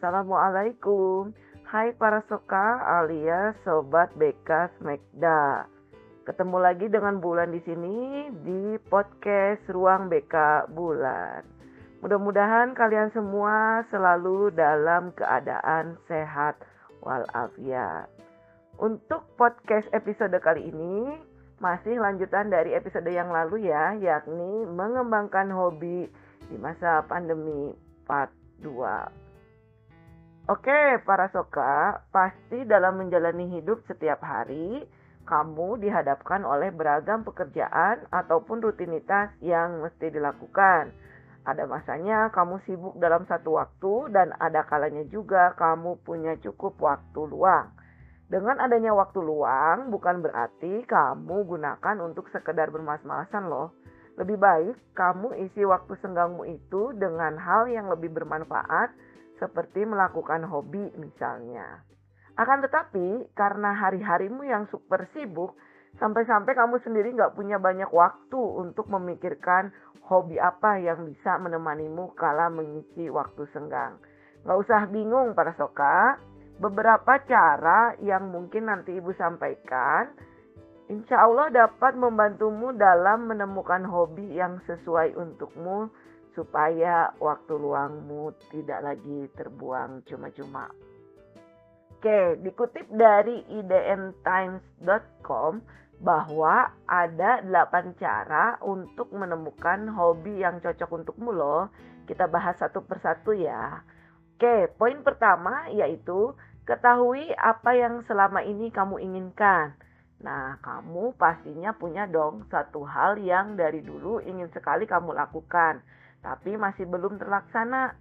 Assalamualaikum. Hai para soka alias sobat BK Smekda. Ketemu lagi dengan Bulan di sini di podcast Ruang BK Bulan. Mudah-mudahan kalian semua selalu dalam keadaan sehat walafiat. Untuk podcast episode kali ini masih lanjutan dari episode yang lalu ya, yakni mengembangkan hobi di masa pandemi part 2. Oke, para soka, pasti dalam menjalani hidup setiap hari, kamu dihadapkan oleh beragam pekerjaan ataupun rutinitas yang mesti dilakukan. Ada masanya kamu sibuk dalam satu waktu dan ada kalanya juga kamu punya cukup waktu luang. Dengan adanya waktu luang bukan berarti kamu gunakan untuk sekedar bermas-malasan loh. Lebih baik kamu isi waktu senggangmu itu dengan hal yang lebih bermanfaat seperti melakukan hobi misalnya. Akan tetapi karena hari-harimu yang super sibuk, sampai-sampai kamu sendiri nggak punya banyak waktu untuk memikirkan hobi apa yang bisa menemanimu kala mengisi waktu senggang. Nggak usah bingung para soka, beberapa cara yang mungkin nanti ibu sampaikan Insya Allah dapat membantumu dalam menemukan hobi yang sesuai untukmu supaya waktu luangmu tidak lagi terbuang cuma-cuma. Oke, dikutip dari idntimes.com bahwa ada 8 cara untuk menemukan hobi yang cocok untukmu loh. Kita bahas satu persatu ya. Oke, poin pertama yaitu ketahui apa yang selama ini kamu inginkan. Nah, kamu pastinya punya dong satu hal yang dari dulu ingin sekali kamu lakukan tapi masih belum terlaksana.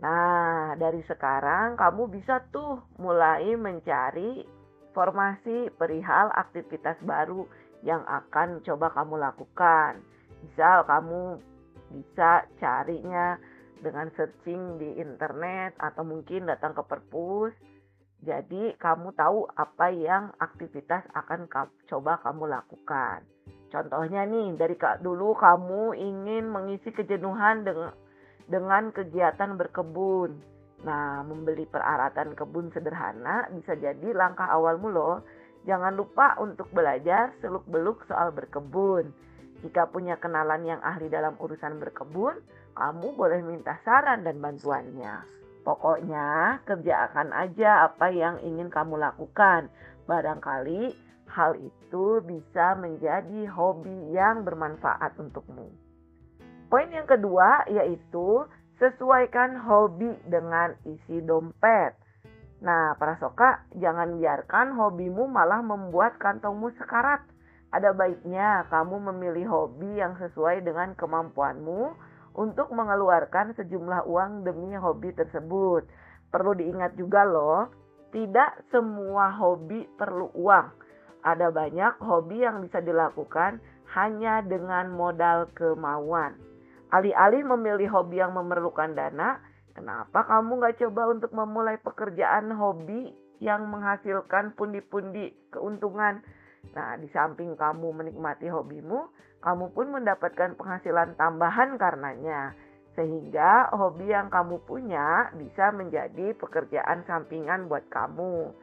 Nah, dari sekarang kamu bisa tuh mulai mencari formasi perihal aktivitas baru yang akan coba kamu lakukan. Misal kamu bisa carinya dengan searching di internet atau mungkin datang ke perpus. Jadi kamu tahu apa yang aktivitas akan coba kamu lakukan. Contohnya nih, dari dulu kamu ingin mengisi kejenuhan dengan, kegiatan berkebun. Nah, membeli peralatan kebun sederhana bisa jadi langkah awalmu loh. Jangan lupa untuk belajar seluk-beluk soal berkebun. Jika punya kenalan yang ahli dalam urusan berkebun, kamu boleh minta saran dan bantuannya. Pokoknya kerjakan aja apa yang ingin kamu lakukan. Barangkali hal itu bisa menjadi hobi yang bermanfaat untukmu. Poin yang kedua yaitu sesuaikan hobi dengan isi dompet. Nah, para soka, jangan biarkan hobimu malah membuat kantongmu sekarat. Ada baiknya kamu memilih hobi yang sesuai dengan kemampuanmu untuk mengeluarkan sejumlah uang demi hobi tersebut. Perlu diingat juga loh, tidak semua hobi perlu uang ada banyak hobi yang bisa dilakukan hanya dengan modal kemauan. Alih-alih memilih hobi yang memerlukan dana, kenapa kamu gak coba untuk memulai pekerjaan hobi yang menghasilkan pundi-pundi keuntungan? Nah, di samping kamu menikmati hobimu, kamu pun mendapatkan penghasilan tambahan karenanya. Sehingga hobi yang kamu punya bisa menjadi pekerjaan sampingan buat kamu.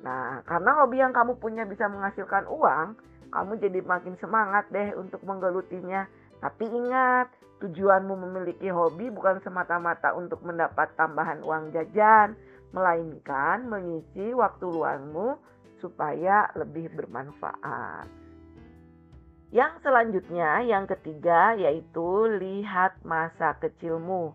Nah, karena hobi yang kamu punya bisa menghasilkan uang, kamu jadi makin semangat deh untuk menggelutinya. Tapi ingat, tujuanmu memiliki hobi bukan semata-mata untuk mendapat tambahan uang jajan, melainkan mengisi waktu luangmu supaya lebih bermanfaat. Yang selanjutnya, yang ketiga yaitu lihat masa kecilmu.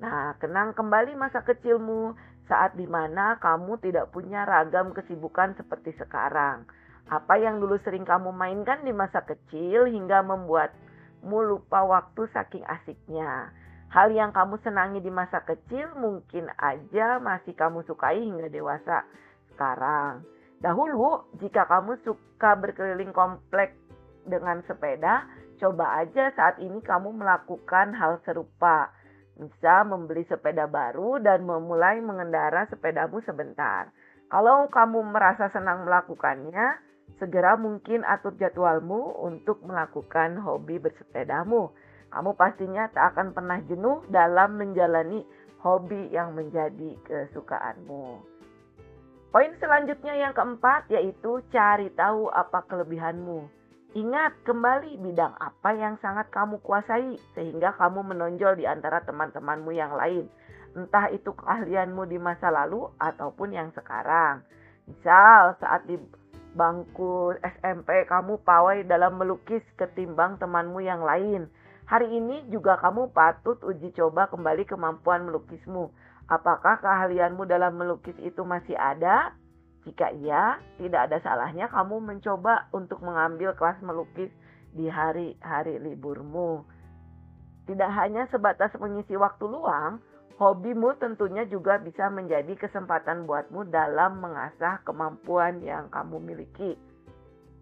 Nah, kenang kembali masa kecilmu saat di mana kamu tidak punya ragam kesibukan seperti sekarang. Apa yang dulu sering kamu mainkan di masa kecil hingga membuatmu lupa waktu saking asiknya. Hal yang kamu senangi di masa kecil mungkin aja masih kamu sukai hingga dewasa sekarang. Dahulu, jika kamu suka berkeliling komplek dengan sepeda, coba aja saat ini kamu melakukan hal serupa bisa membeli sepeda baru dan memulai mengendara sepedamu sebentar. Kalau kamu merasa senang melakukannya, segera mungkin atur jadwalmu untuk melakukan hobi bersepedamu. Kamu pastinya tak akan pernah jenuh dalam menjalani hobi yang menjadi kesukaanmu. Poin selanjutnya yang keempat yaitu cari tahu apa kelebihanmu. Ingat kembali bidang apa yang sangat kamu kuasai sehingga kamu menonjol di antara teman-temanmu yang lain. Entah itu keahlianmu di masa lalu ataupun yang sekarang. Misal saat di bangku SMP kamu pawai dalam melukis ketimbang temanmu yang lain. Hari ini juga kamu patut uji coba kembali kemampuan melukismu. Apakah keahlianmu dalam melukis itu masih ada? Jika iya, tidak ada salahnya kamu mencoba untuk mengambil kelas melukis di hari-hari liburmu. Tidak hanya sebatas mengisi waktu luang, hobimu tentunya juga bisa menjadi kesempatan buatmu dalam mengasah kemampuan yang kamu miliki.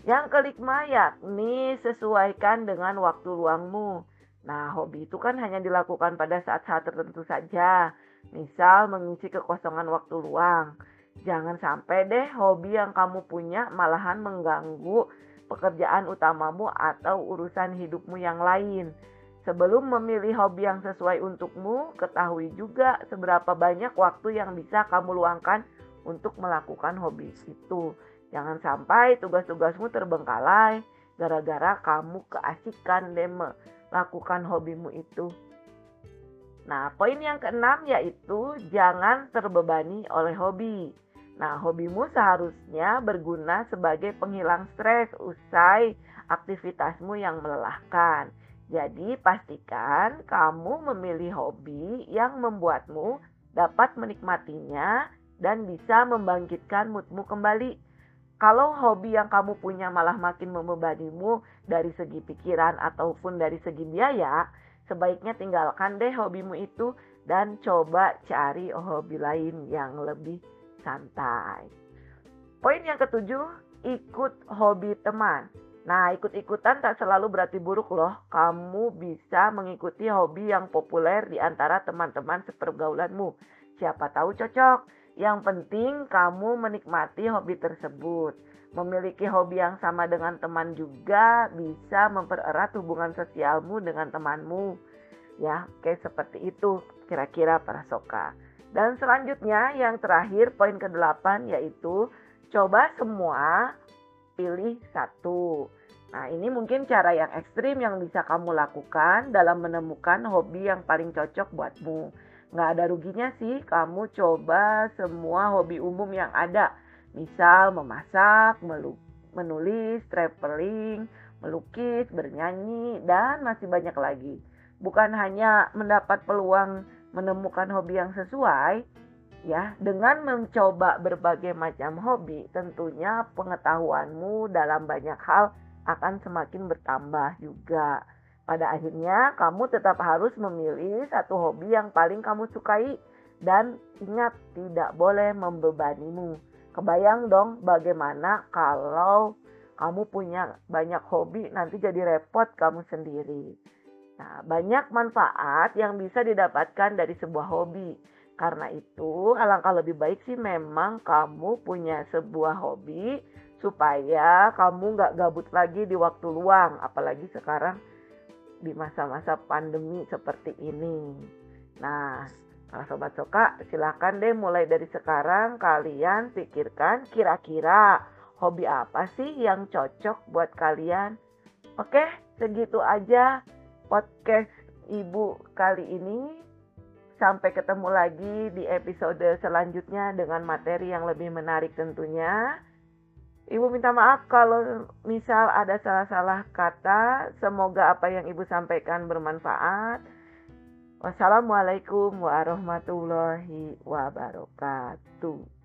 Yang kelima yakni sesuaikan dengan waktu luangmu. Nah, hobi itu kan hanya dilakukan pada saat-saat tertentu saja. Misal mengisi kekosongan waktu luang. Jangan sampai deh hobi yang kamu punya malahan mengganggu pekerjaan utamamu atau urusan hidupmu yang lain. Sebelum memilih hobi yang sesuai untukmu, ketahui juga seberapa banyak waktu yang bisa kamu luangkan untuk melakukan hobi itu. Jangan sampai tugas-tugasmu terbengkalai gara-gara kamu keasikan deh melakukan hobimu itu. Nah, poin yang keenam yaitu jangan terbebani oleh hobi. Nah, hobimu seharusnya berguna sebagai penghilang stres usai aktivitasmu yang melelahkan. Jadi, pastikan kamu memilih hobi yang membuatmu dapat menikmatinya dan bisa membangkitkan moodmu kembali. Kalau hobi yang kamu punya malah makin membebanimu dari segi pikiran ataupun dari segi biaya, sebaiknya tinggalkan deh hobimu itu dan coba cari hobi lain yang lebih santai. Poin yang ketujuh, ikut hobi teman. Nah, ikut-ikutan tak selalu berarti buruk loh. Kamu bisa mengikuti hobi yang populer di antara teman-teman sepergaulanmu. Siapa tahu cocok. Yang penting kamu menikmati hobi tersebut. Memiliki hobi yang sama dengan teman juga bisa mempererat hubungan sosialmu dengan temanmu. Ya, kayak seperti itu kira-kira para soka. Dan selanjutnya yang terakhir poin ke-8 yaitu coba semua pilih satu. Nah, ini mungkin cara yang ekstrim yang bisa kamu lakukan dalam menemukan hobi yang paling cocok buatmu. Nggak ada ruginya sih kamu coba semua hobi umum yang ada. Misal memasak, menulis, traveling, melukis, bernyanyi, dan masih banyak lagi. Bukan hanya mendapat peluang menemukan hobi yang sesuai, ya, dengan mencoba berbagai macam hobi, tentunya pengetahuanmu dalam banyak hal akan semakin bertambah juga. Pada akhirnya, kamu tetap harus memilih satu hobi yang paling kamu sukai dan ingat tidak boleh membebanimu. Kebayang dong bagaimana kalau kamu punya banyak hobi nanti jadi repot kamu sendiri. Nah, banyak manfaat yang bisa didapatkan dari sebuah hobi. Karena itu, alangkah lebih baik sih memang kamu punya sebuah hobi supaya kamu nggak gabut lagi di waktu luang, apalagi sekarang di masa-masa pandemi seperti ini. Nah, para sobat soka, silakan deh mulai dari sekarang kalian pikirkan kira-kira hobi apa sih yang cocok buat kalian. Oke, segitu aja podcast Ibu kali ini. Sampai ketemu lagi di episode selanjutnya dengan materi yang lebih menarik tentunya. Ibu minta maaf kalau misal ada salah-salah kata. Semoga apa yang Ibu sampaikan bermanfaat. Wassalamualaikum warahmatullahi wabarakatuh.